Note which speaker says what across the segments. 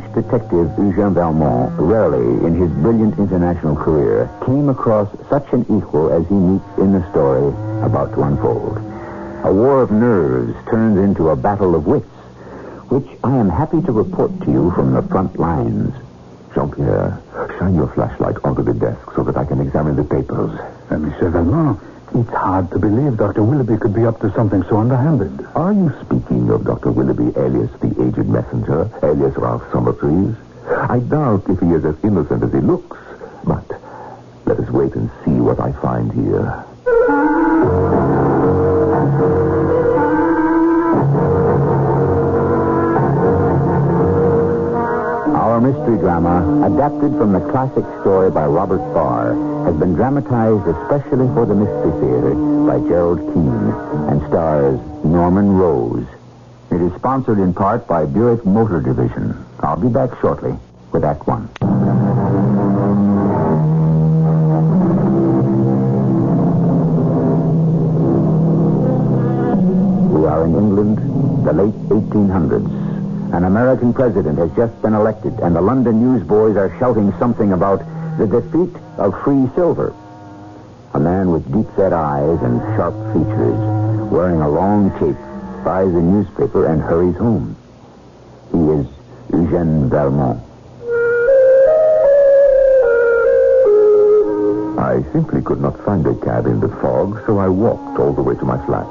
Speaker 1: French detective Eugène Valmont rarely, in his brilliant international career, came across such an equal as he meets in the story about to unfold. A war of nerves turns into a battle of wits, which I am happy to report to you from the front lines.
Speaker 2: Jean-Pierre, shine your flashlight onto the desk so that I can examine the papers.
Speaker 3: Uh, Monsieur Valmont, it's hard to believe Dr. Willoughby could be up to something so underhanded.
Speaker 2: Are you speaking of Dr. Willoughby, alias the aged messenger, alias Ralph Summertrees? I doubt if he is as innocent as he looks, but let us wait and see what I find here.
Speaker 1: Our mystery drama, adapted from the classic story by Robert Barr, has been dramatized especially for the Mystery Theater by Gerald Keane and stars Norman Rose. It is sponsored in part by Buick Motor Division. I'll be back shortly with Act One. We are in England, the late 1800s. An American president has just been elected, and the London newsboys are shouting something about the defeat of free silver. A man with deep set eyes and sharp features, wearing a long cape, buys a newspaper and hurries home. He is Eugène Valmont.
Speaker 2: I simply could not find a cab in the fog, so I walked all the way to my flat.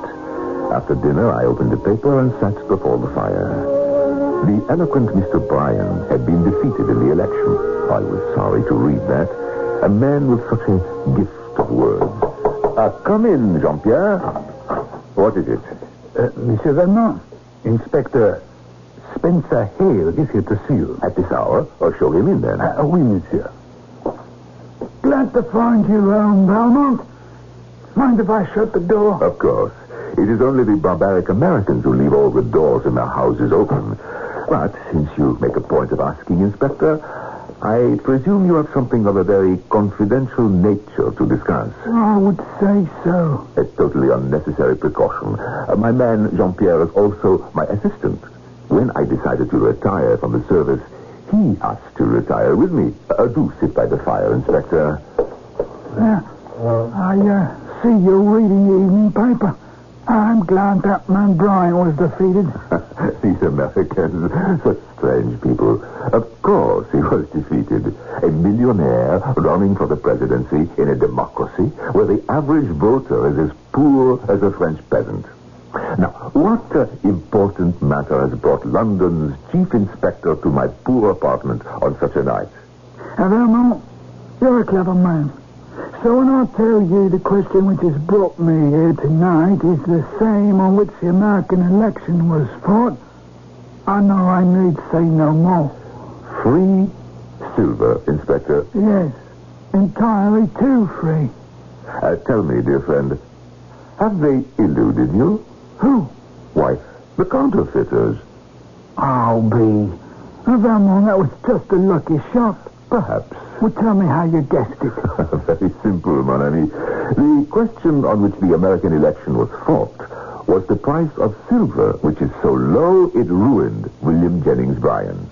Speaker 2: After dinner, I opened the paper and sat before the fire. The eloquent Mr. Bryan had been defeated in the election. I was sorry to read that. A man with such a gift of words. Uh, come in, Jean-Pierre. What is it?
Speaker 3: Uh, Monsieur Valmont, Inspector Spencer Hale is here to see you.
Speaker 2: At this hour? Or show him in then.
Speaker 3: Uh, oui, monsieur.
Speaker 4: Glad to find you home, Valmont. Mind if I shut the door?
Speaker 2: Of course. It is only the barbaric Americans who leave all the doors in their houses open. But since you make a point of asking, Inspector, I presume you have something of a very confidential nature to discuss.
Speaker 4: I would say so.
Speaker 2: A totally unnecessary precaution. Uh, my man, Jean-Pierre, is also my assistant. When I decided to retire from the service, he asked to retire with me. Uh, do sit by the fire, Inspector.
Speaker 4: Yeah. I uh, see you're reading the evening paper. I'm glad that man Bryan was defeated.
Speaker 2: These Americans, such strange people. Of course he was defeated. A millionaire running for the presidency in a democracy where the average voter is as poor as a French peasant. Now, what uh, important matter has brought London's chief inspector to my poor apartment on such a night?
Speaker 4: Uh, Valmont, you're a clever man. So when I tell you the question which has brought me here tonight is the same on which the American election was fought, I know I need say no more.
Speaker 2: Free silver, Inspector.
Speaker 4: Yes, entirely too free.
Speaker 2: Uh, tell me, dear friend, have they eluded you?
Speaker 4: Who?
Speaker 2: Why, the counterfeiters.
Speaker 4: I'll be. Uh, that was just a lucky shot.
Speaker 2: Perhaps.
Speaker 4: Well, tell me how you guessed it.
Speaker 2: Very simple, mon ami. The question on which the American election was fought was the price of silver, which is so low it ruined William Jennings Bryan.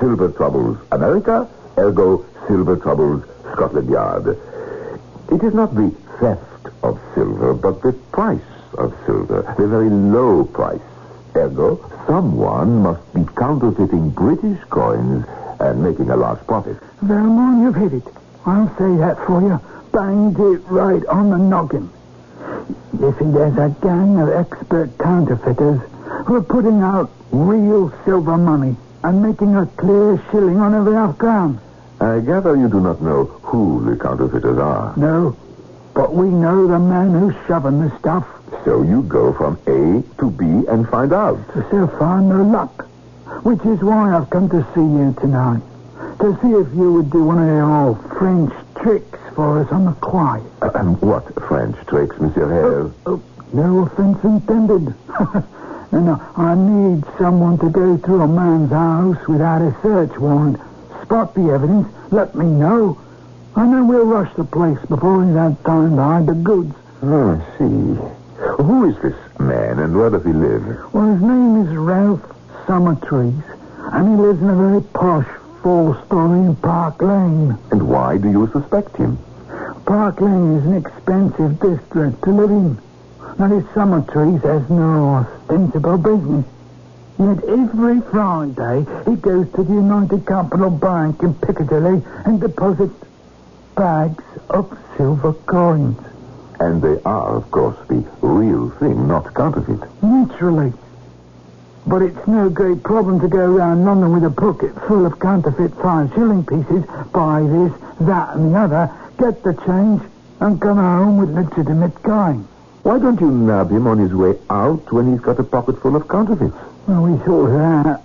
Speaker 2: Silver troubles America, ergo silver troubles Scotland Yard. It is not the theft of silver, but the price of silver, the very low price. Ergo, someone must be counterfeiting British coins and making a large profit.
Speaker 4: Valmont, you've hit it. I'll say that for you. Banged it right on the noggin. You see, there's a gang of expert counterfeiters who are putting out real silver money and making a clear shilling on every half crown.
Speaker 2: I gather you do not know who the counterfeiters are.
Speaker 4: No, but we know the man who's shoving the stuff.
Speaker 2: So you go from A to B and find out.
Speaker 4: So far, no luck. Which is why I've come to see you tonight. to see if you would do one of your old French tricks for us on the quiet.
Speaker 2: What French tricks, Monsieur oh, Hale?
Speaker 4: Oh, no offense intended. and I need someone to go through a man's house without a search warrant. Spot the evidence. Let me know. And then we'll rush the place before he's had time to hide the goods.
Speaker 2: Oh, I see. Who is this man and where does he live?
Speaker 4: Well, his name is Ralph Summertrees, and he lives in a very posh four-story in Park Lane.
Speaker 2: And why do you suspect him?
Speaker 4: Park Lane is an expensive district to live in. Now, this Summertrees has no ostensible business. Yet every Friday he goes to the United Capital Bank in Piccadilly and deposits bags of silver coins.
Speaker 2: And they are, of course, the real thing, not counterfeit.
Speaker 4: Naturally. But it's no great problem to go around London with a pocket full of counterfeit five shilling pieces, buy this, that, and the other, get the change, and come home with legitimate coin.
Speaker 2: Why don't you nab him on his way out when he's got a pocket full of counterfeits?
Speaker 4: Well, we thought that.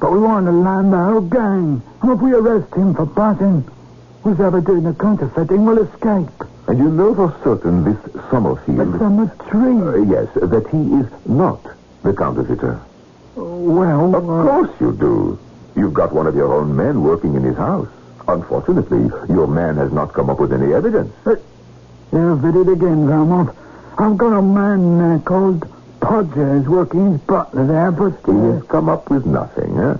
Speaker 4: But we want to land the whole gang. And if we arrest him for passing, whoever doing the counterfeiting will escape.
Speaker 2: And you know for certain this Summerfield...
Speaker 4: But from a tree.
Speaker 2: Uh, yes, that he is not the counterfeiter.
Speaker 4: Well,
Speaker 2: Of course you do. You've got one of your own men working in his house. Unfortunately, your man has not come up with any evidence.
Speaker 4: You've hit it again, Valmont. I've got a man uh, called Podgers working as butler there, but...
Speaker 2: He
Speaker 4: Uh,
Speaker 2: has come up with nothing, huh?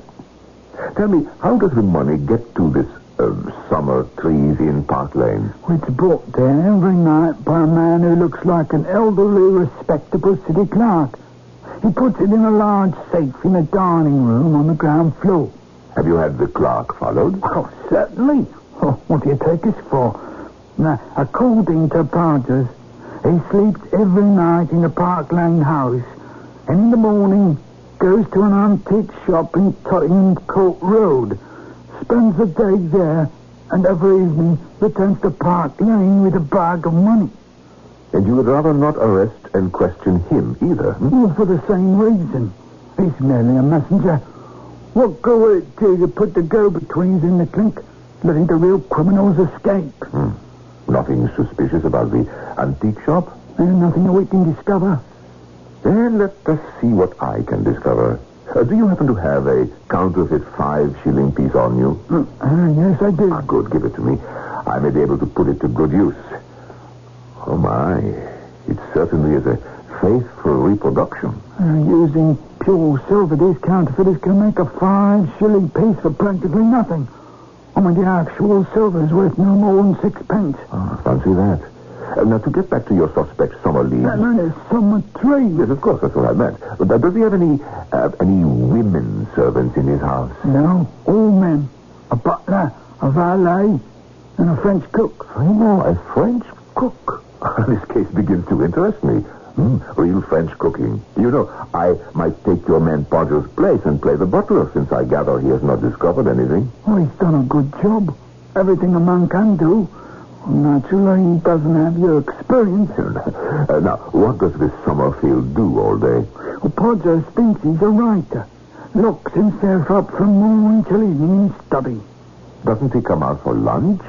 Speaker 2: Tell me, how does the money get to this uh, summer trees in Park Lane?
Speaker 4: it's brought there every night by a man who looks like an elderly, respectable city clerk. He puts it in a large safe in a dining room on the ground floor.
Speaker 2: Have you had the clerk followed?
Speaker 4: Oh, certainly. Oh, what do you take us for? Now, according to Podgers, he sleeps every night in the Park Lane house, and in the morning goes to an antique shop in Tottenham Court Road, spends the day there, and every evening returns to Park Lane with a bag of money.
Speaker 2: And you would rather not arrest and question him either, hmm?
Speaker 4: All for the same reason. He's merely a messenger. What good will it do to put the go-betweens in the clink, letting the real criminals escape?
Speaker 2: Nothing suspicious about the antique shop?
Speaker 4: There's nothing we can discover.
Speaker 2: Then let us see what I can discover. Uh, do you happen to have a counterfeit five shilling piece on you?
Speaker 4: Ah, yes, I do.
Speaker 2: Ah, good. Give it to me. I may be able to put it to good use. Oh, my. It certainly is a faithful reproduction.
Speaker 4: Uh, using pure silver, these counterfeiters can make a five shilling piece for practically nothing. I mean, the actual silver is worth no more than sixpence.
Speaker 2: Ah, fancy that. Uh, now, to get back to your suspect, Summerlee.
Speaker 4: That man is some tree.
Speaker 2: Yes, of course, that's what I meant. But uh, does he have any uh, any women servants in his house?
Speaker 4: No, all men. A butler, a valet, and a French cook.
Speaker 2: I know, a French cook. this case begins to interest me. Hmm, real French cooking. You know, I might take your man Podger's place and play the butler, since I gather he has not discovered anything.
Speaker 4: Oh, he's done a good job. Everything a man can do. Naturally, he doesn't have your experience.
Speaker 2: Uh, now, what does this Summerfield do all day?
Speaker 4: Well, Podgers thinks he's a writer. Locks himself up from morning till evening in study.
Speaker 2: Doesn't he come out for lunch?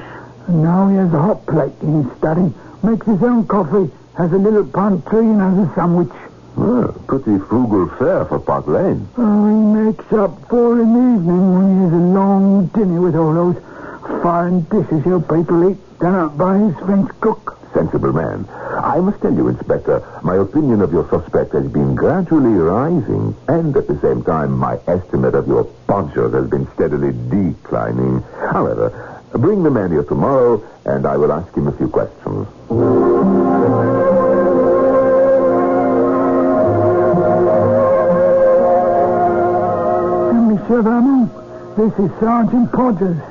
Speaker 4: And now he has a hot plate in his study, makes his own coffee, has a little pantry, and has a sandwich.
Speaker 2: Well, pretty frugal fare for Park Lane.
Speaker 4: Oh, he makes up for in the evening when he has a long dinner with all those fine dishes your people eat done up by his French cook.
Speaker 2: Sensible man. I must tell you, Inspector, my opinion of your suspect has been gradually rising, and at the same time, my estimate of your Podger has been steadily declining. However, bring the man here tomorrow, and I will ask him a few questions.
Speaker 4: And Monsieur Vermont, this is Sergeant Podgers.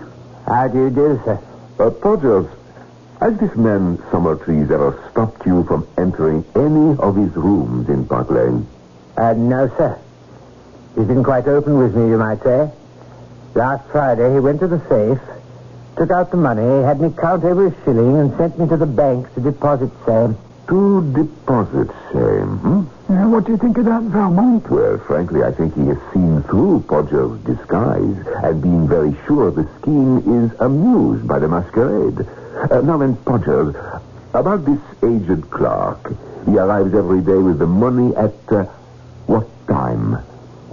Speaker 1: How do you do, sir?
Speaker 2: Uh, Podgers, has this man Summertrees ever stopped you from entering any of his rooms in Park Lane?
Speaker 1: Uh, no, sir. He's been quite open with me, you might say. Last Friday, he went to the safe, took out the money, had me count every shilling, and sent me to the bank to deposit same.
Speaker 2: Two deposits, say. Hmm?
Speaker 4: Yeah, what do you think of that, Valmont?
Speaker 2: Well, frankly, I think he has seen through Podger's disguise, and being very sure the scheme is amused by the masquerade. Uh, now then, Podger, about this aged clerk. He arrives every day with the money at uh, what time?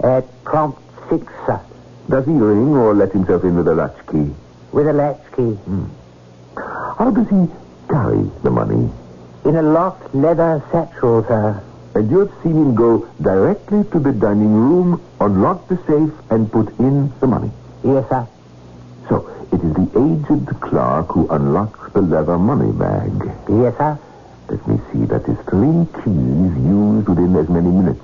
Speaker 5: At prompt six, sir.
Speaker 2: Does he ring or let himself in with a latchkey?
Speaker 5: With a latchkey.
Speaker 2: How does he carry the money?
Speaker 5: In a locked leather satchel, sir.
Speaker 2: And you have seen him go directly to the dining room, unlock the safe, and put in the money.
Speaker 5: Yes, sir.
Speaker 2: So, it is the aged clerk who unlocks the leather money bag.
Speaker 5: Yes, sir.
Speaker 2: Let me see, that is three keys used within as many minutes.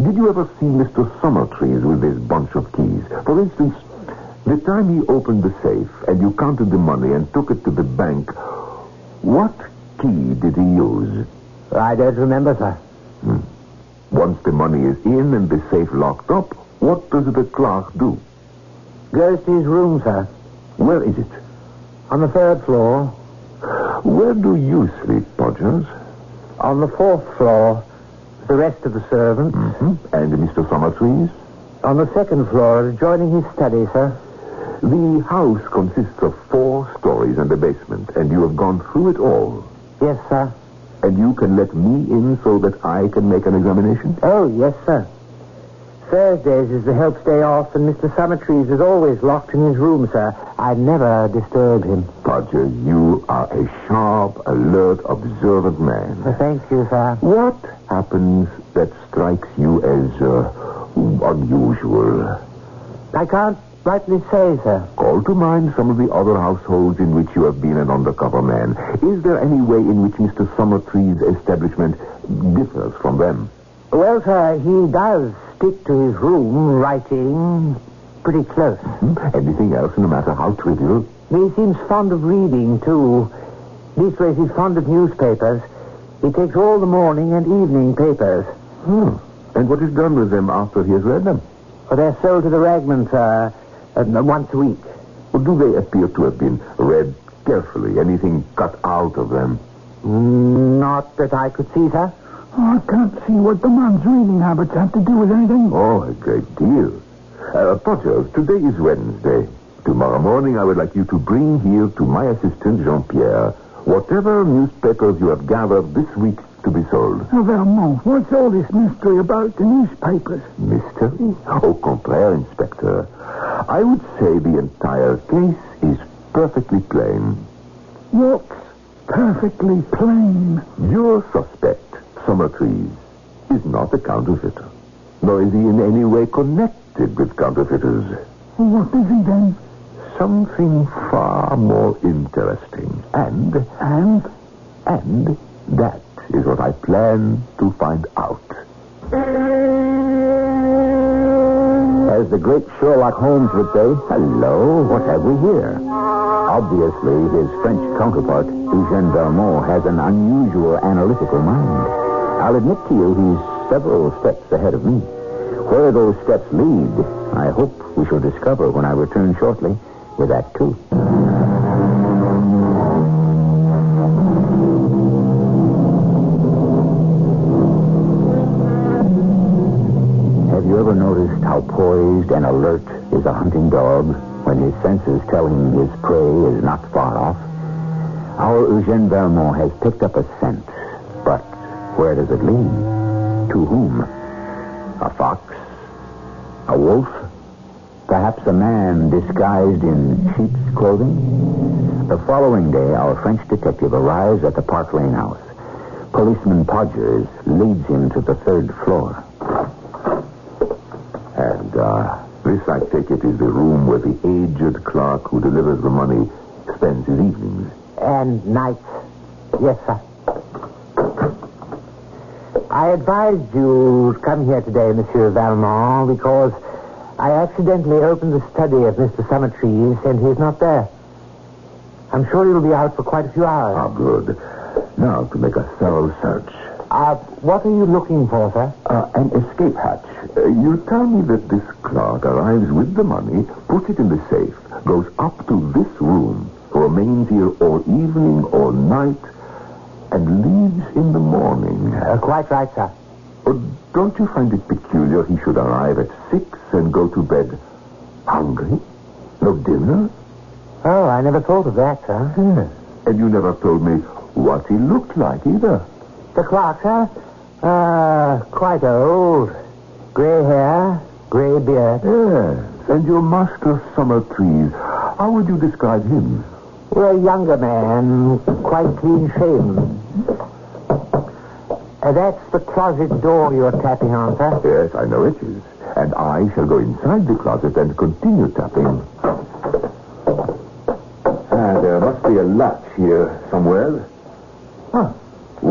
Speaker 2: Did you ever see Mr. Summertrees with this bunch of keys? For instance, the time he opened the safe and you counted the money and took it to the bank, what key did he use?
Speaker 5: I don't remember, sir.
Speaker 2: Once the money is in and the safe locked up, what does the clerk do?
Speaker 5: Goes to his room, sir.
Speaker 2: Where is it?
Speaker 5: On the third floor.
Speaker 2: Where do you sleep, Podgers?
Speaker 5: On the fourth floor. The rest of the servants.
Speaker 2: Hmm? And Mr. Summertrees?
Speaker 5: On the second floor, adjoining his study, sir.
Speaker 2: The house consists of four stories and a basement, and you have gone through it all.
Speaker 5: Yes, sir.
Speaker 2: And you can let me in so that I can make an examination?
Speaker 5: Oh, yes, sir. Thursdays is the help's day off, and Mr. Summertrees is always locked in his room, sir. I never disturb him.
Speaker 2: Podger, you are a sharp, alert, observant man.
Speaker 5: Thank you, sir.
Speaker 2: What happens that strikes you as uh, unusual?
Speaker 5: I can't rightly say, sir.
Speaker 2: Call to mind some of the other households in which you have been an undercover man. Is there any way in which Mr. Summertrees' establishment differs from them?
Speaker 5: Well, sir, he does stick to his room, writing pretty close.
Speaker 2: Hmm? Anything else, no matter how trivial?
Speaker 5: He seems fond of reading, too. Leastways, he's fond of newspapers. He takes all the morning and evening papers.
Speaker 2: Hmm. And what is done with them after he has read them?
Speaker 5: Well, they're sold to the ragmen, sir, uh, once a week.
Speaker 2: Or do they appear to have been read carefully? Anything cut out of them?
Speaker 5: Not that I could see, sir.
Speaker 4: Oh, I can't see what the man's reading habits have to do with anything.
Speaker 2: Oh, a great deal. Uh, Potter, today is Wednesday. Tomorrow morning, I would like you to bring here to my assistant, Jean-Pierre, whatever newspapers you have gathered this week to be sold.
Speaker 4: Oh, Valmont, what's all this mystery about the newspapers?
Speaker 2: Mystery? Oh, Au contraire, Inspector. I would say the entire case is perfectly plain.
Speaker 4: What's perfectly plain?
Speaker 2: Your suspect, Summertrees, is not a counterfeiter. Nor is he in any way connected with counterfeiters.
Speaker 4: What is he then?
Speaker 2: Something far more interesting. And,
Speaker 4: And?
Speaker 2: and that is what I plan to find out.
Speaker 1: As the great Sherlock Holmes would say, hello, what have we here? Obviously, his French counterpart, Eugène Valmont, has an unusual analytical mind. I'll admit to you he's several steps ahead of me. Where those steps lead, I hope we shall discover when I return shortly with Act Two. How poised and alert is a hunting dog when his senses tell him his prey is not far off? Our Eugène Valmont has picked up a scent, but where does it lead? To whom? A fox? A wolf? Perhaps a man disguised in sheep's clothing? The following day, our French detective arrives at the Park Lane house. Policeman Podgers leads him to the third floor.
Speaker 2: And, uh, this, I take it, is the room where the aged clerk who delivers the money spends his evenings.
Speaker 5: And nights. Yes, sir. I advised you to come here today, Monsieur Valmont, because I accidentally opened the study of Mr. Summertrees, and he's not there. I'm sure he'll be out for quite a few hours.
Speaker 2: Ah, good. Now, to make a thorough search.
Speaker 5: Uh, what are you looking for, sir?
Speaker 2: Uh, an escape hatch. Uh, you tell me that this clerk arrives with the money, puts it in the safe, goes up to this room, remains here all evening or night, and leaves in the morning.
Speaker 5: Uh, quite right, sir.
Speaker 2: But don't you find it peculiar he should arrive at six and go to bed hungry? No dinner?
Speaker 5: Oh, I never thought of that, sir.
Speaker 2: Yes. And you never told me what he looked like either.
Speaker 5: The clerk, sir? Uh, quite old. Grey hair, grey beard.
Speaker 2: Yes. And your master Summertrees, how would you describe him?
Speaker 5: Well, a younger man, quite clean shaven. Uh, that's the closet door you're tapping on, sir.
Speaker 2: Yes, I know it is. And I shall go inside the closet and continue tapping. Ah, there must be a latch here somewhere.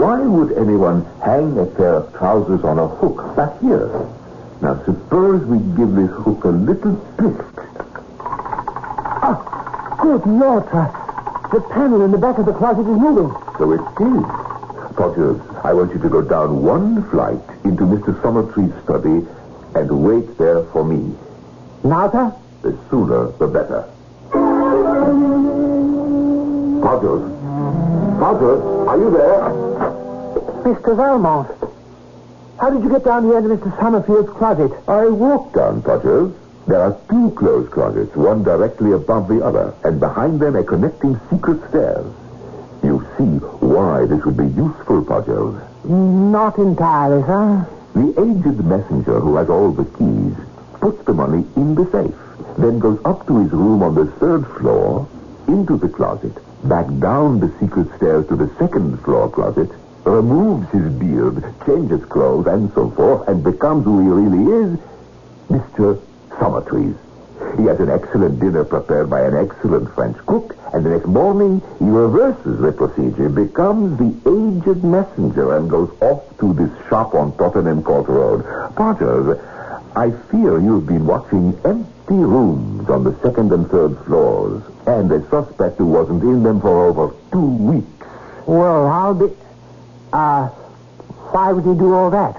Speaker 2: Why would anyone hang a pair of trousers on a hook back here? Now, suppose we give this hook a little twist.
Speaker 5: Ah, good Lord, sir. The panel in the back of the closet is moving.
Speaker 2: So it is. Potters, I want you to go down one flight into Mr. Summertree's study and wait there for me.
Speaker 5: Now, sir?
Speaker 2: The sooner, the better. Potters. Potters, are you there?
Speaker 5: Mr. Valmont. How did you get down here into Mr. Summerfield's closet?
Speaker 2: I walked down, Potters. There are two closed closets, one directly above the other, and behind them a connecting secret stairs. You see why this would be useful, Potters.
Speaker 5: Not entirely, sir.
Speaker 2: The aged messenger who has all the keys puts the money in the safe, then goes up to his room on the third floor, into the closet, back down the secret stairs to the second floor closet, removes his beard, changes clothes, and so forth, and becomes who he really is, Mr. Summertrees. He has an excellent dinner prepared by an excellent French cook, and the next morning he reverses the procedure, becomes the aged messenger, and goes off to this shop on Tottenham Court Road. Potters, I fear you've been watching empty rooms on the second and third floors, and a suspect who wasn't in them for over two weeks.
Speaker 5: Well, I'll be... Uh, why would he do all that?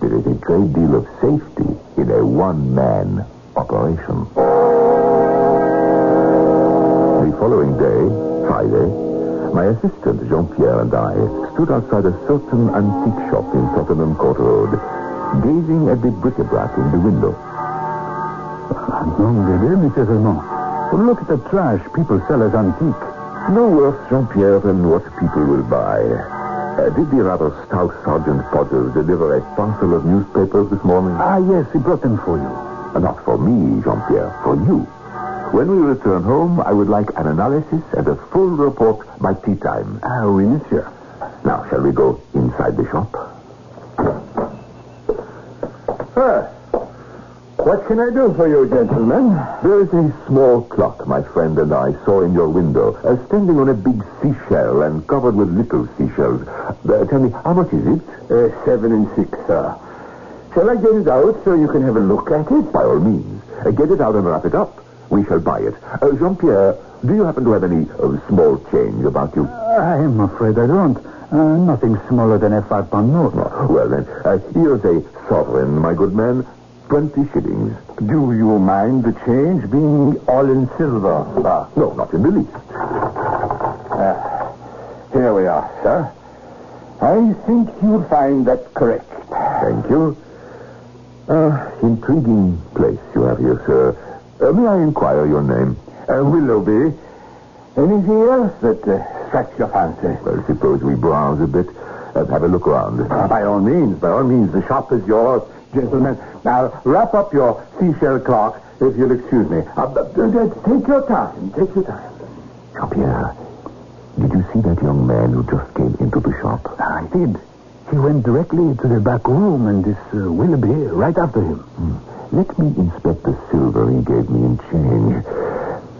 Speaker 2: There is a great deal of safety in a one-man operation. The following day, Friday, my assistant Jean-Pierre and I stood outside a certain antique shop in Tottenham Court Road, gazing at the bric-a-brac in the window.
Speaker 3: Non, really, Monsieur Raymond. Look at the trash people sell as antique.
Speaker 2: No worse, Jean-Pierre, than what people will buy. Uh, did the rather stout Sergeant Potters deliver a parcel of newspapers this morning?
Speaker 3: Ah, yes, he brought them for you.
Speaker 2: Uh, not for me, Jean-Pierre, for you. When we return home, I would like an analysis and a full report by tea time.
Speaker 3: Ah, oui, monsieur.
Speaker 2: Now, shall we go inside the shop?
Speaker 3: Ah, what can I do for you, gentlemen?
Speaker 2: There is a small clock my friend and I saw in your window, uh, standing on a big seashell and covered with little seashells. Uh, tell me, how much is it?
Speaker 3: Uh, seven and six, sir. Shall I get it out so you can have a look at it?
Speaker 2: By all means. Uh, get it out and wrap it up. We shall buy it. Uh, Jean-Pierre, do you happen to have any uh, small change about you?
Speaker 3: I'm afraid I don't. Uh, nothing smaller than a five-pound note.
Speaker 2: Oh, well, then, uh, here's a sovereign, my good man. Twenty shillings.
Speaker 3: Do you mind the change being all in silver, sir?
Speaker 2: No, not in the least.
Speaker 3: Here we are, sir. I think you'll find that correct.
Speaker 2: Thank you. Uh, intriguing place you have here, sir. Uh, may I inquire your name?
Speaker 3: Uh, Willoughby. Anything else that uh, strikes your fancy?
Speaker 2: Well, suppose we browse a bit. Uh, have a look around.
Speaker 3: Uh, by all means, by all means, the shop is yours, gentlemen. Now, wrap up your seashell clock, if you'll excuse me. Uh, uh, uh, take your time, take your time.
Speaker 2: Jean-Pierre, did you see that young man who just came into the shop?
Speaker 3: I did. He went directly to the back room, and this uh, Willoughby right after him.
Speaker 2: Hmm. Let me inspect the silver he gave me in change.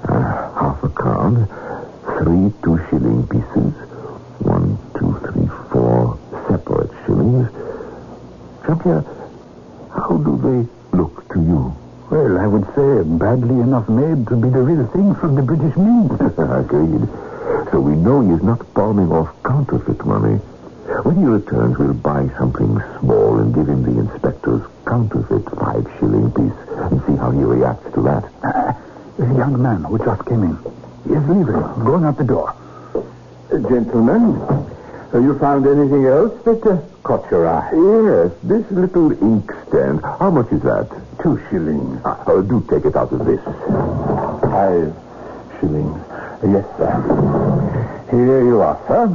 Speaker 2: Uh, half a crown, three two-shilling pieces, one, two, three, four separate shillings. Jean-Pierre, how do they look to you?
Speaker 3: Well, I would say badly enough made to be the real thing from the British Mint.
Speaker 2: Agreed. So we know he is not palming off counterfeit money. When he returns, we'll buy something small and give him the inspector's counterfeit five shilling piece and see how he reacts to that.
Speaker 3: Uh, the young man who just came in. He is leaving, going out the door. Uh, gentlemen, Have you found anything else that uh, caught your eye?
Speaker 2: Yes, this little inkstand. How much is that?
Speaker 3: Two shillings.
Speaker 2: Ah, oh, do take it out of this.
Speaker 3: Five shillings. Yes, sir. Here you are, sir.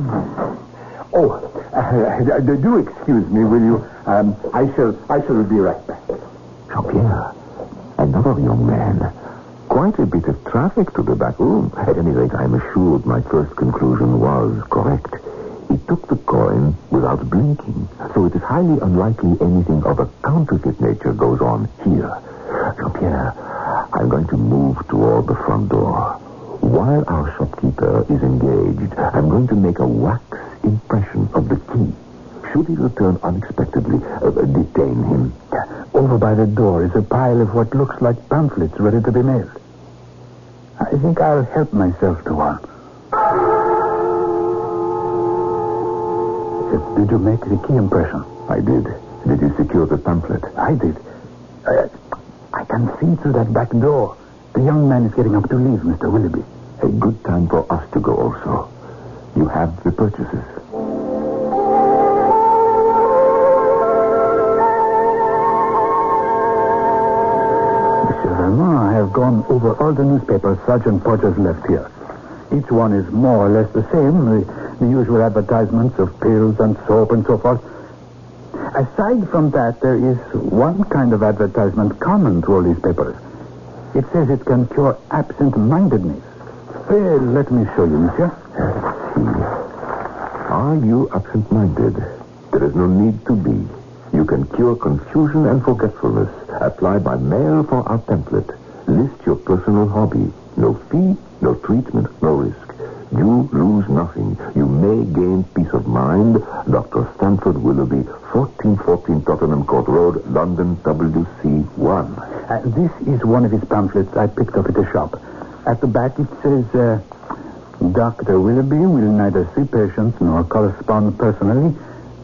Speaker 3: Oh, uh, do excuse me, will you? Um, I shall. I shall be right back.
Speaker 2: Jean-Pierre, another young man. Quite a bit of traffic to the back room. At any rate, I'm assured my first conclusion was correct. He took the coin without blinking, so it is highly unlikely anything of a counterfeit nature goes on here. Jean-Pierre, I'm going to move toward the front door. While our shopkeeper is engaged, I'm going to make a wax impression of the key. Should he return unexpectedly, uh, detain him.
Speaker 4: Over by the door is a pile of what looks like pamphlets ready to be mailed. I think I'll help myself to one. Did you make the key impression?
Speaker 2: I did. Did you secure the pamphlet?
Speaker 4: I did. Uh, I can see through that back door. The young man is getting up to leave, Mr. Willoughby.
Speaker 2: A good time for us to go also. You have the purchases.
Speaker 4: Monsieur Valmont, I have gone over all the newspapers Sergeant Porter's left here. Each one is more or less the same, the, the usual advertisements of pills and soap and so forth. Aside from that, there is one kind of advertisement common to all these papers. It says it can cure absent-mindedness. Well, let me show you, monsieur. Hmm.
Speaker 2: Are you absent-minded? There is no need to be. You can cure confusion and forgetfulness. Apply by mail for our template. List your personal hobby. No fee, no treatment, no risk. You lose nothing. You may gain peace of mind. Dr. Stanford Willoughby, 1414 Tottenham Court Road, London, WC1.
Speaker 4: Uh, this is one of his pamphlets I picked up at the shop. At the back it says, uh, Dr. Willoughby will neither see patients nor correspond personally.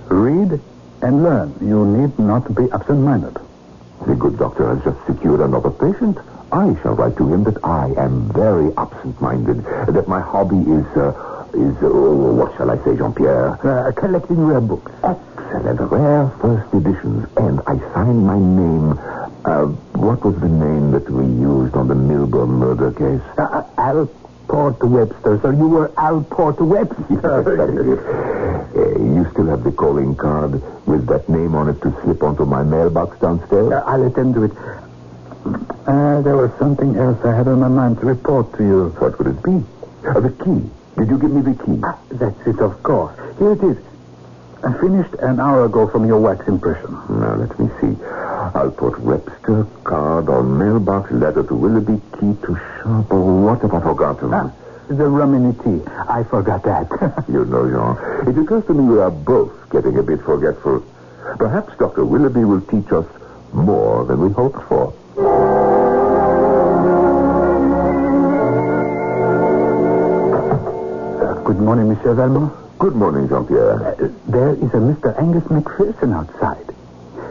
Speaker 4: Read and learn. You need not be absent-minded.
Speaker 2: The good doctor has just secured another patient. I shall write to him that I am very absent-minded, that my hobby is, uh, is, uh, what shall I say, Jean-Pierre?
Speaker 4: Uh, collecting rare books.
Speaker 2: Excellent, rare first editions, and I sign my name. Uh, what was the name that we used on the Milburn murder case?
Speaker 4: Uh, uh, Al Porter Webster, sir. You were Al Porter Webster.
Speaker 2: Uh, you still have the calling card with that name on it to slip onto my mailbox downstairs?
Speaker 4: Uh, I'll attend to it. Uh, there was something else I had on my mind to report to you.
Speaker 2: What would it be? The key. Did you give me the key?
Speaker 4: Ah, that's it, of course. Here it is. I finished an hour ago from your wax impression.
Speaker 2: Now, let me see. I'll put Webster card on mailbox, letter to Willoughby, key to shop. Oh, what have I forgotten?
Speaker 4: Ah, the rum in the tea. I forgot that.
Speaker 2: You know, Jean, it occurs to me we are both getting a bit forgetful. Perhaps Dr. Willoughby will teach us more than we hoped for.
Speaker 4: Good morning, Monsieur Valmont.
Speaker 2: Good morning, Jean-Pierre.
Speaker 4: Uh, there is a Mr. Angus McPherson outside.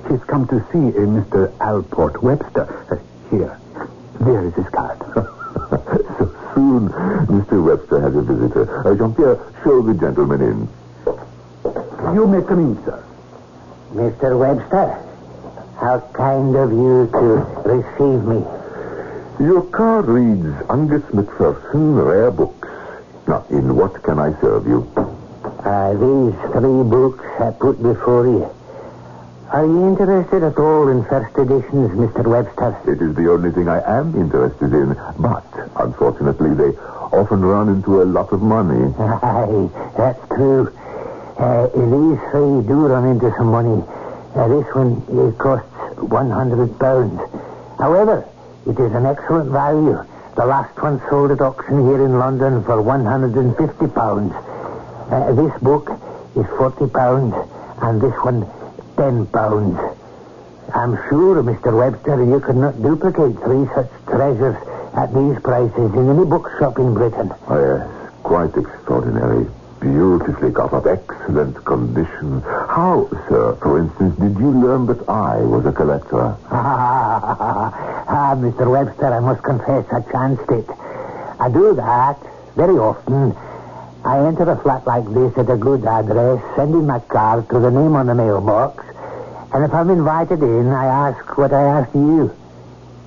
Speaker 4: He's come to see a Mr. Alport Webster. Uh, here. There is his card.
Speaker 2: so soon, Mr. Webster has a visitor. Uh, Jean-Pierre, show the gentleman in.
Speaker 4: You may come in, sir.
Speaker 5: Mr. Webster, how kind of you to receive me.
Speaker 2: Your card reads Angus McPherson, Rare Books. Now, in what can I serve you?
Speaker 5: Uh, these three books I put before you. Are you interested at all in first editions, Mr. Webster?
Speaker 2: It is the only thing I am interested in, but unfortunately, they often run into a lot of money.
Speaker 5: Aye, that's true. Uh, these three do run into some money. Uh, this one it costs one hundred pounds. However, it is an excellent value. The last one sold at auction here in London for one hundred and fifty pounds. Uh, this book is forty pounds, and this one ten pounds. I'm sure, Mr. Webster, you could not duplicate three such treasures at these prices in any bookshop in Britain.
Speaker 2: Oh, yes, quite extraordinary. Beautifully got up, excellent condition. How, sir, for instance, did you learn that I was a collector?
Speaker 5: ah, Mr. Webster, I must confess I chanced it. I do that very often. I enter a flat like this at a good address, send in my card to the name on the mailbox, and if I'm invited in, I ask what I asked you.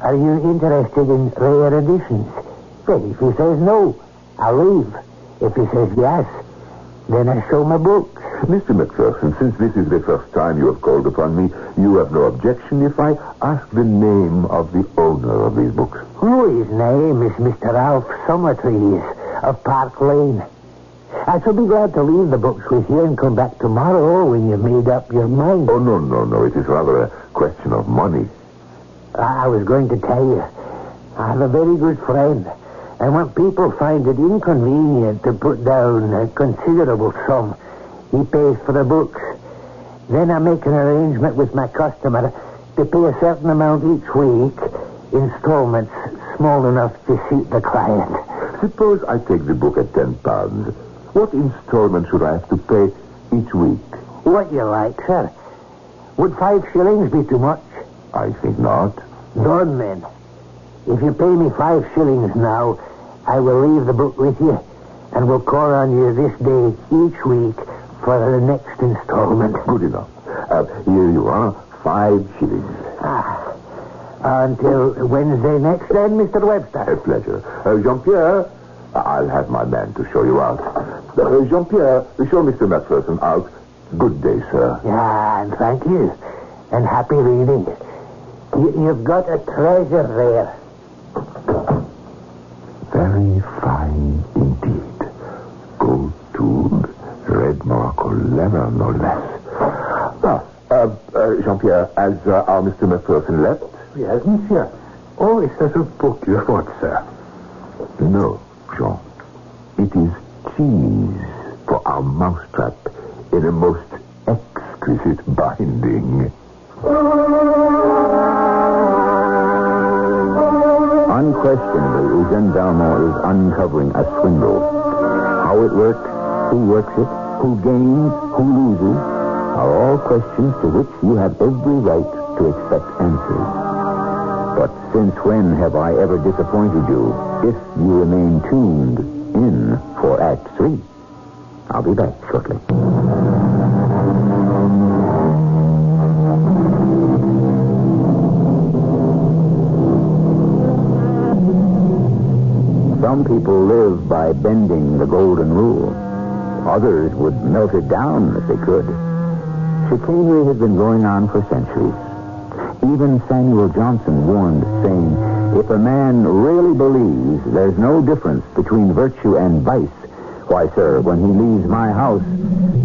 Speaker 5: Are you interested in rare editions? Well, if he says no, I'll leave. If he says yes, then I show my books.
Speaker 2: Mr. McPherson, since this is the first time you have called upon me, you have no objection if I ask the name of the owner of these books.
Speaker 5: Oh, his name is Mr. Ralph Summertrees of Park Lane. I shall be glad to leave the books with you and come back tomorrow when you've made up your mind.
Speaker 2: Oh, no, no, no. It is rather a question of money.
Speaker 5: I was going to tell you, I have a very good friend. And when people find it inconvenient to put down a considerable sum, he pays for the books. Then I make an arrangement with my customer to pay a certain amount each week, installments small enough to suit the client.
Speaker 2: Suppose I take the book at ten pounds. What installment should I have to pay each week?
Speaker 5: What you like, sir? Would five shillings be too much?
Speaker 2: I think not.
Speaker 5: Done then. If you pay me five shillings now, I will leave the book with you, and will call on you this day each week for the next installment.
Speaker 2: Good enough. Uh, here you are, five shillings.
Speaker 5: Ah. Until Wednesday next, then, Mr. Webster.
Speaker 2: A pleasure. Uh, Jean-Pierre, I'll have my man to show you out. Uh, Jean-Pierre, show Mr. Macpherson out. Good day, sir.
Speaker 5: Yeah, and thank you. And happy reading. You, you've got a treasure there.
Speaker 2: Very fine indeed. Gold tube, red Morocco leather, no less. Ah, uh, uh, Jean-Pierre, has uh, our Mr. Macpherson left?
Speaker 3: Yes, monsieur. Oh, is that a book you want, sir?
Speaker 2: No, Jean. It is cheese for our mousetrap in a most exquisite binding.
Speaker 1: Unquestionably, Eugene Valmont is uncovering a swindle. How it works, who works it, who gains, who loses, are all questions to which you have every right to expect answers. But since when have I ever disappointed you if you remain tuned in for Act Three? I'll be back shortly. Some people live by bending the golden rule. Others would melt it down if they could. Chicanery has been going on for centuries. Even Samuel Johnson warned, saying, if a man really believes there's no difference between virtue and vice, why, sir, when he leaves my house,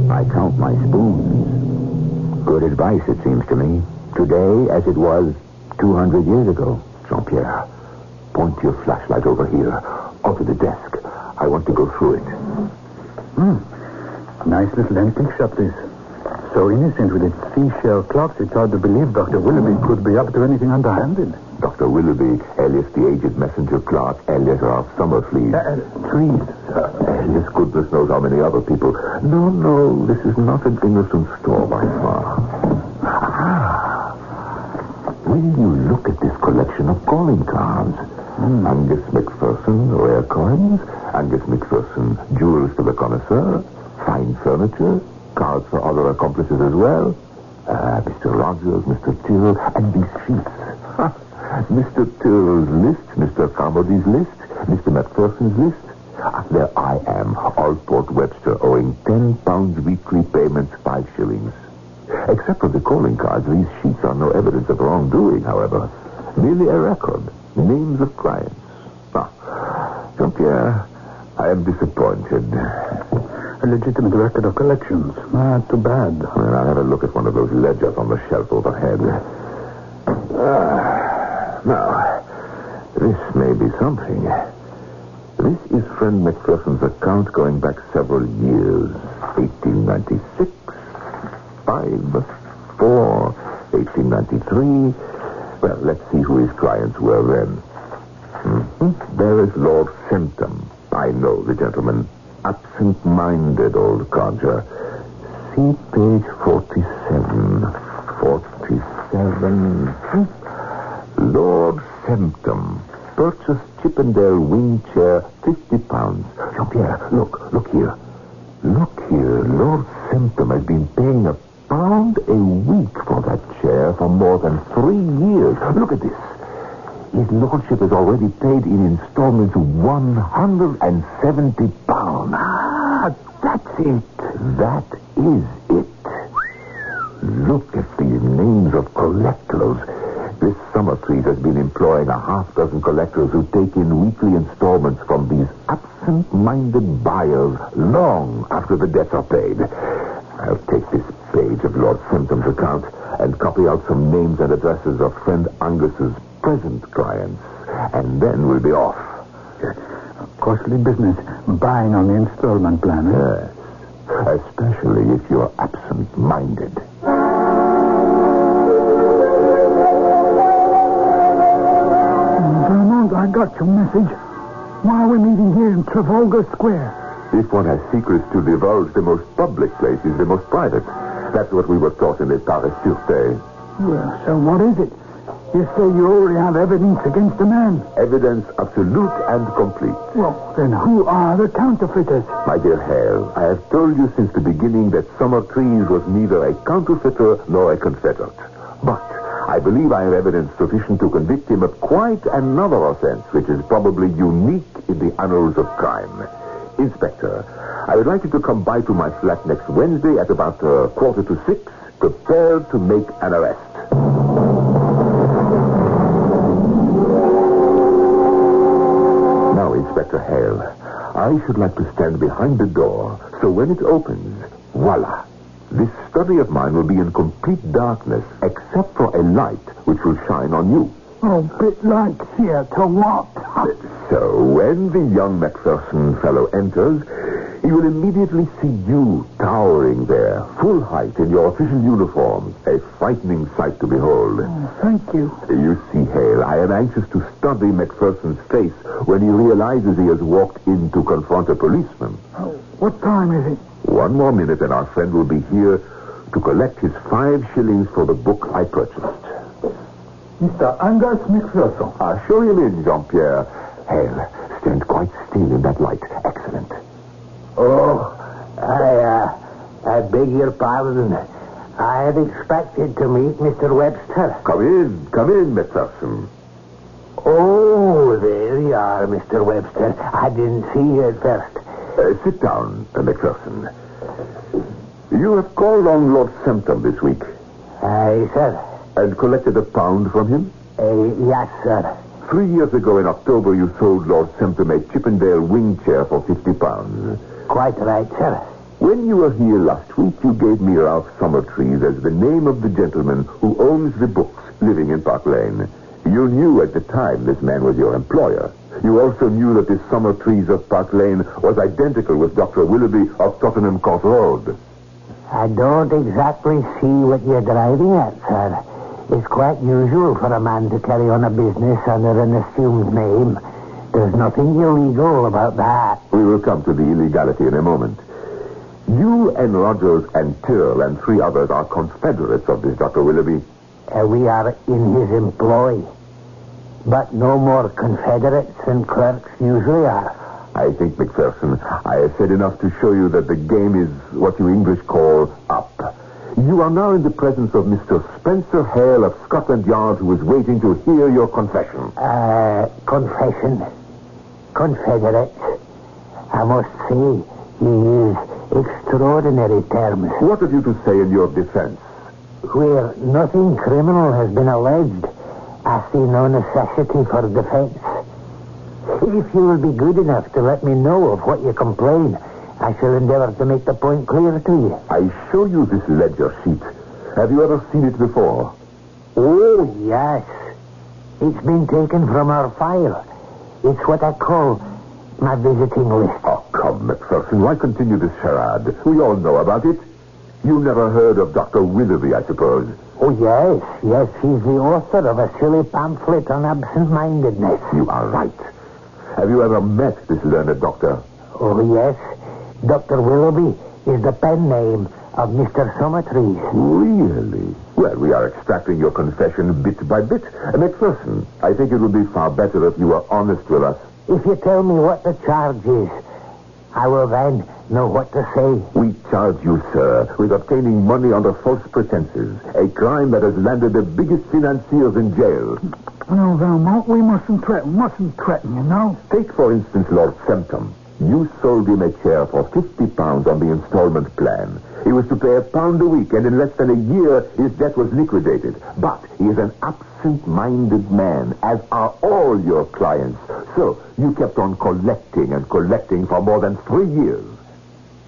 Speaker 1: I count my spoons. Good advice, it seems to me. Today, as it was 200 years ago.
Speaker 2: Jean-Pierre, point your flashlight over here, onto the desk. I want to go through it. Hmm.
Speaker 3: Nice little antique shop, this. So innocent with its seashell clocks, it's hard to believe Dr. Willoughby could be up to anything underhanded.
Speaker 2: Dr. Willoughby, alias the aged messenger clerk, alias Ralph Summerfleet.
Speaker 3: Uh, trees, sir.
Speaker 2: alias goodness knows how many other people. No, no, this is not an innocent store by far. Ah. Will you look at this collection of calling cards? Angus McPherson, rare coins. Angus McPherson, jewels to the connoisseur. Fine furniture. Cards for other accomplices as well. Uh, Mr. Rogers, Mr. Till, and these sheets. Mr. Till's list, Mr. Carmody's list, Mr. McPherson's list. There I am, Allport Webster, owing ten pounds weekly payments, five shillings. Except for the calling cards, these sheets are no evidence of wrongdoing, however. Merely a record, names of clients. Ah, Jean-Pierre, I am disappointed.
Speaker 3: A legitimate record of collections. Ah, too bad.
Speaker 2: Well, I'll have a look at one of those ledgers on the shelf overhead. Ah, now, this may be something. This is friend McPherson's account going back several years. 1896, 5, 4, 1893. Well, let's see who his clients were then. Mhm. There is Lord Symptom. I know the gentleman. Absent-minded old codger. See page 47. 47. Hmm. Lord Symptom. Purchased Chippendale wing chair, 50 pounds. Jean-Pierre, look, look here. Look here. Lord Symptom has been paying a pound a week for that chair for more than three years. Look at this. His lordship has already paid in installments 170 pounds.
Speaker 4: Ah, that's it.
Speaker 2: That is it. Look at the names of collectors. This Summertrees has been employing a half dozen collectors who take in weekly installments from these absent-minded buyers long after the debts are paid. I'll take this page of Lord Semptom's account and copy out some names and addresses of friend Angus's present clients. And then we'll be off.
Speaker 4: Costly business, buying on the installment plan. eh?
Speaker 2: Yes. Especially if you're absent-minded.
Speaker 4: Valmont, I got your message. Why are we meeting here in Trafalgar Square?
Speaker 2: If one has secrets to divulge, the most public place is the most private. That's what we were taught in the Paris Sûreté.
Speaker 4: Well, so what is it? You say you already have evidence against the man.
Speaker 2: Evidence absolute and complete.
Speaker 4: Well, then who are the counterfeiters?
Speaker 2: My dear Hale, I have told you since the beginning that Summertrees was neither a counterfeiter nor a confederate. But I believe I have evidence sufficient to convict him of quite another offense, which is probably unique in the annals of crime. Inspector, I would like you to come by to my flat next Wednesday at about uh, quarter to six, prepared to make an arrest. Now, Inspector Hale, I should like to stand behind the door, so when it opens, voila, this study of mine will be in complete darkness, except for a light which will shine on you.
Speaker 4: Oh, bit like here to what?
Speaker 2: So when the young Macpherson fellow enters, he will immediately see you towering there, full height in your official uniform, a frightening sight to behold.
Speaker 4: Oh, thank you.
Speaker 2: You see, Hale, I am anxious to study Macpherson's face when he realizes he has walked in to confront a policeman.
Speaker 4: Oh, what time is it?
Speaker 2: One more minute and our friend will be here to collect his five shillings for the book I purchased.
Speaker 3: Mr. Angus McPherson.
Speaker 2: I'll show him in, Jean-Pierre. Hale, stand quite still in that light. Excellent.
Speaker 5: Oh, I, uh, I beg your pardon. I had expected to meet Mr. Webster.
Speaker 2: Come in, come in, Macpherson.
Speaker 5: Oh, there you are, Mr. Webster. I didn't see you at first.
Speaker 2: Uh, sit down, uh, McPherson. You have called on Lord Semptom this week
Speaker 5: Aye, sir.
Speaker 2: And collected a pound from him.
Speaker 5: Uh, yes, sir.
Speaker 2: Three years ago in October, you sold Lord Semptom a Chippendale wing chair for 50 pounds.
Speaker 5: Quite right, sir.
Speaker 2: When you were here last week, you gave me Ralph Summertrees as the name of the gentleman who owns the books living in Park Lane. You knew at the time this man was your employer. You also knew that this Summertrees of Park Lane was identical with Dr. Willoughby of Tottenham Court Road.
Speaker 5: I don't exactly see what you're driving at, sir. It's quite usual for a man to carry on a business under an assumed name. There's nothing illegal about that.
Speaker 2: We will come to the illegality in a moment. You and Rogers and Tyrrell and three others are confederates of this Dr. Willoughby.
Speaker 5: Uh, we are in his employ. But no more confederates than clerks usually are.
Speaker 2: I think, Macpherson, I have said enough to show you that the game is what you English call up. You are now in the presence of Mr. Spencer Hale of Scotland Yard, who is waiting to hear your confession.
Speaker 5: Uh, confession. Confederates. I must say, he used extraordinary terms.
Speaker 2: What have you to say in your defense?
Speaker 5: Where nothing criminal has been alleged, I see no necessity for defense. If you will be good enough to let me know of what you complain, I shall endeavor to make the point clear to you.
Speaker 2: I show you this ledger sheet. Have you ever seen it before?
Speaker 5: Oh, yes. It's been taken from our file. It's what I call my visiting list.
Speaker 2: Oh, come, Macpherson, why continue this charade? We all know about it. You never heard of Dr. Willoughby, I suppose.
Speaker 5: Oh, yes, yes. He's the author of a silly pamphlet on absent-mindedness.
Speaker 2: You are right. Have you ever met this learned doctor?
Speaker 5: Oh, yes. Dr. Willoughby is the pen name of Mr. Summertrees.
Speaker 2: Really? Well, we are extracting your confession bit by bit. McPherson, I think it would be far better if you were honest with us.
Speaker 5: If you tell me what the charge is, I will then know what to say.
Speaker 2: We charge you, sir, with obtaining money under false pretenses, a crime that has landed the biggest financiers in jail.
Speaker 4: No, Valmont, we mustn't threaten, mustn't threaten, you know.
Speaker 2: Take, for instance, Lord Semptom. You sold him a chair for 50 pounds on the installment plan. He was to pay a pound a week, and in less than a year, his debt was liquidated. But he is an absent-minded man, as are all your clients. So you kept on collecting and collecting for more than three years.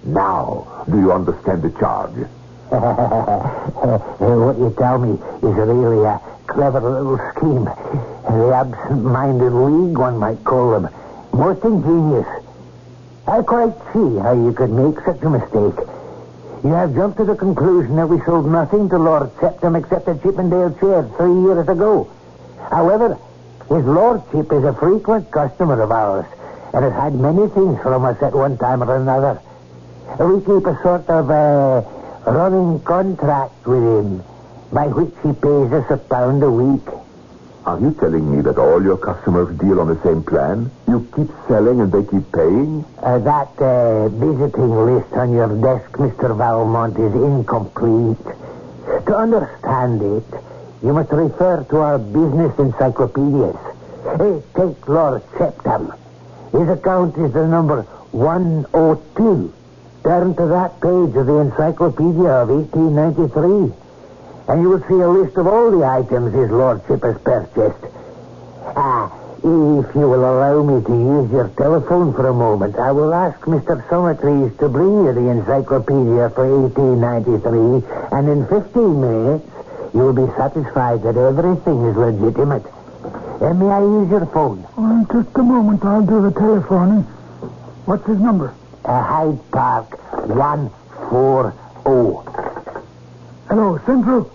Speaker 2: Now, do you understand the charge?
Speaker 5: what you tell me is really a clever little scheme. The absent-minded league, one might call them. Most ingenious. I quite see how you could make such a mistake. You have jumped to the conclusion that we sold nothing to Lord Semptom except a Chippendale chair three years ago. However, his lordship is a frequent customer of ours and has had many things from us at one time or another. We keep a sort of uh, running contract with him by which he pays us a pound a week.
Speaker 2: Are you telling me that all your customers deal on the same plan? You keep selling and they keep paying?
Speaker 5: Uh, that uh, visiting list on your desk, Mr. Valmont, is incomplete. To understand it, you must refer to our business encyclopedias. Hey, take Lord Semptom. His account is the number 102. Turn to that page of the encyclopedia of 1893 and you will see a list of all the items his lordship has purchased. Ah, if you will allow me to use your telephone for a moment, I will ask Mr. Summertrees to bring you the encyclopedia for 1893, and in 15 minutes, you will be satisfied that everything is legitimate. Uh, may I use your phone?
Speaker 4: Just a moment, I'll do the telephoning. What's his number?
Speaker 5: Uh, Hyde Park 140.
Speaker 4: Hello, Central.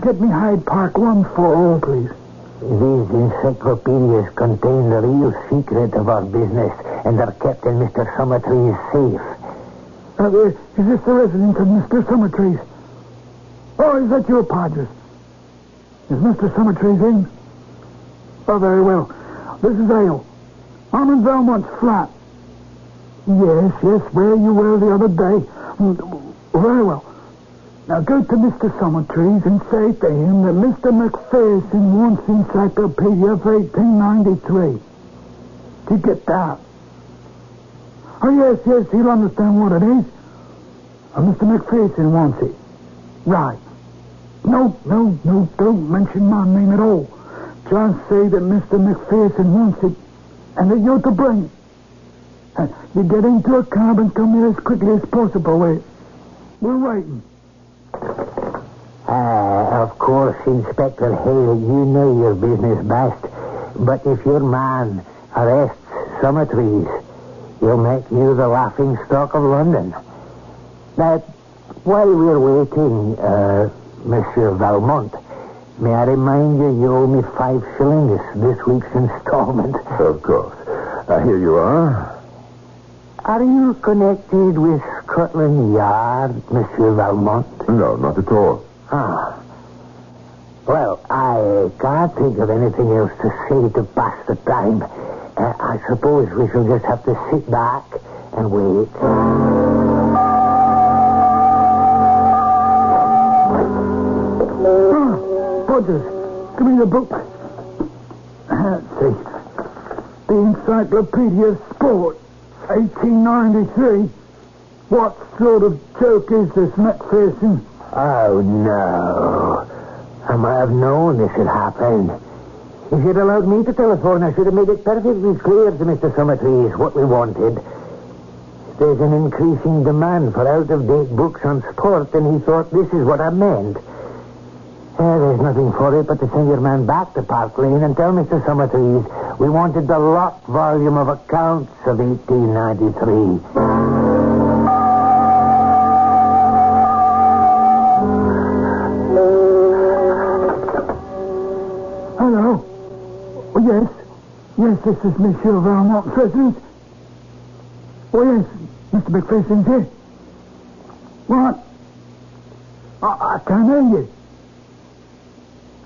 Speaker 4: Get me Hyde Park 140, please.
Speaker 5: These encyclopedias contain the real secret of our business and are kept in Mr. Summertree's safe.
Speaker 4: Uh, uh, is this the residence of Mr. Summertrees? Oh, is that your Podgers? Is Mr. Summertrees in? Oh, very well. This is Hale. I'm in Valmont's flat. Yes, yes, where you were the other day. Mm, Very well. Now go to Mr. Summertrees and say to him that Mr. McPherson wants encyclopedia for 1893. Did you get that? Oh, yes, yes, he'll understand what it is. Uh, Mr. McPherson wants it. Right. No, no, no, don't mention my name at all. Just say that Mr. McPherson wants it and that you're to bring it. Uh, you get into a cab and come here as quickly as possible. We're, we're waiting.
Speaker 5: Uh, of course, Inspector Hale, you know your business best. But if your man arrests Summertrees, he'll make you the laughing stock of London. Now, while we're waiting, uh, Monsieur Valmont, may I remind you you owe me five shillings this week's installment.
Speaker 2: Of course. Uh, here you are.
Speaker 5: Are you connected with Scotland Yard, Monsieur Valmont?
Speaker 2: No, not at all.
Speaker 5: Ah. Well, I can't think of anything else to say to pass the time. Uh, I suppose we shall just have to sit back and wait.
Speaker 4: Ah, Podgers, give me the book. Let's see. The Encyclopedia of Sport, 1893. What sort of joke is this, McPherson?
Speaker 5: Oh, no. I might have known this would happen. If you'd allowed me to telephone, I should have made it perfectly clear to Mr. Summertrees what we wanted. There's an increasing demand for out-of-date books on sport, and he thought this is what I meant. Uh, there's nothing for it but to send your man back to Park Lane and tell Mr. Summertrees we wanted the locked volume of accounts of 1893.
Speaker 4: Yes, this is Monsieur Valmont, President. Oh, yes, Mr. McPherson's here. What? I can't hear you.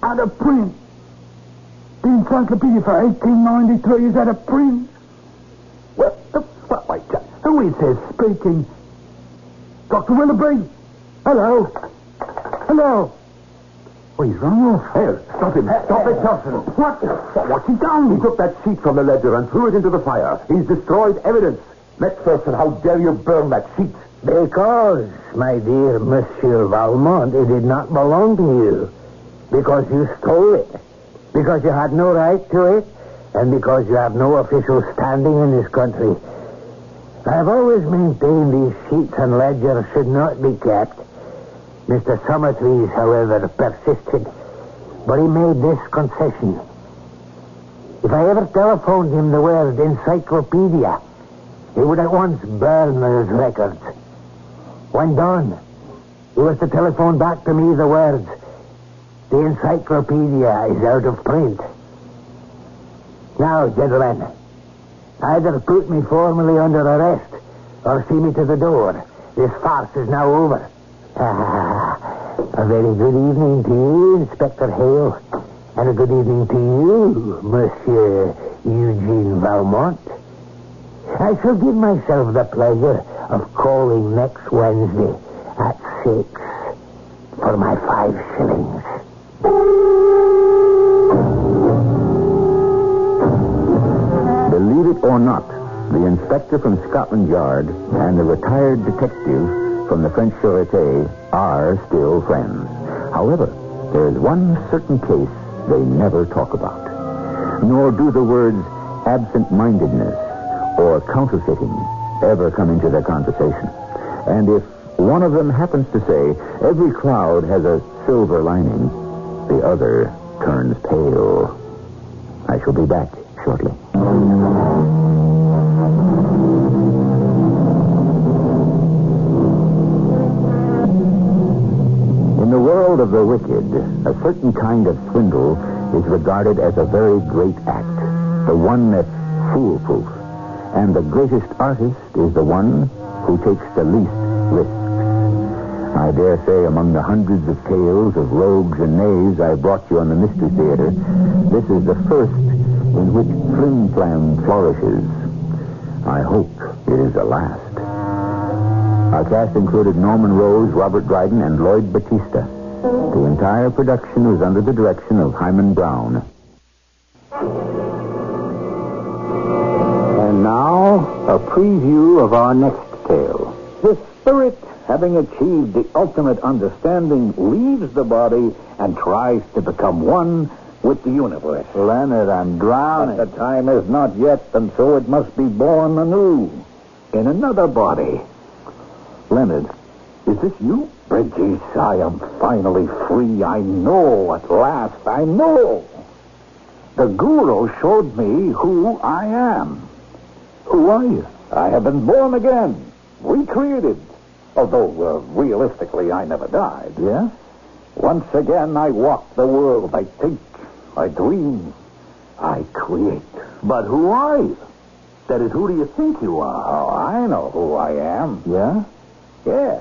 Speaker 4: Out of print. The encyclopedia for 1893 is out of print. What the fuck? Wait, who is this speaking? Dr. Willoughby? Hello? Hello? Oh, he's run off.
Speaker 2: Here, stop him. Stop it, Thompson.
Speaker 4: What? What's he done?
Speaker 2: He took that sheet from the ledger and threw it into the fire. He's destroyed evidence. Macpherson, how dare you burn that sheet?
Speaker 5: Because, my dear Monsieur Valmont, it did not belong to you. Because you stole it. Because you had no right to it. And because you have no official standing in this country. I have always maintained these sheets and ledgers should not be kept. Mr. Summertrees, however, persisted. But he made this concession. If I ever telephoned him the word encyclopedia, he would at once burn those records. When done, he was to telephone back to me the words, the encyclopedia is out of print. Now, gentlemen, either put me formally under arrest or see me to the door. This farce is now over. Ah, a very good evening to you, Inspector Hale. And a good evening to you, Monsieur Eugene Valmont. I shall give myself the pleasure of calling next Wednesday at six for my five shillings.
Speaker 1: Believe it or not, the inspector from Scotland Yard and the retired detective from the French Sûreté are still friends. However, there is one certain case they never talk about. Nor do the words absent-mindedness or counterfeiting ever come into their conversation. And if one of them happens to say, every cloud has a silver lining, the other turns pale. I shall be back shortly. World of the wicked, a certain kind of swindle is regarded as a very great act, the one that's foolproof. And the greatest artist is the one who takes the least risks. I dare say among the hundreds of tales of rogues and knaves I brought you on the Mystery Theater, this is the first in which flim flam flourishes. I hope it is the last. Our cast included Norman Rose, Robert Dryden, and Lloyd Battista. The entire production was under the direction of Himan Brown. And now, a preview of our next tale. The spirit, having achieved the ultimate understanding, leaves the body and tries to become one with the universe.
Speaker 4: Leonard, I'm drowning.
Speaker 1: But the time is not yet, and so it must be born anew in another body. Leonard, is this you? Bridges, I am finally free. I know at last. I know. The guru showed me who I am. Who are you? I have been born again, recreated. Although, uh, realistically, I never died.
Speaker 4: Yeah?
Speaker 1: Once again, I walk the world. I think, I dream, I create.
Speaker 2: But who are you? That is, who do you think you are?
Speaker 1: Oh, I know who I am.
Speaker 4: Yeah?
Speaker 1: Yeah.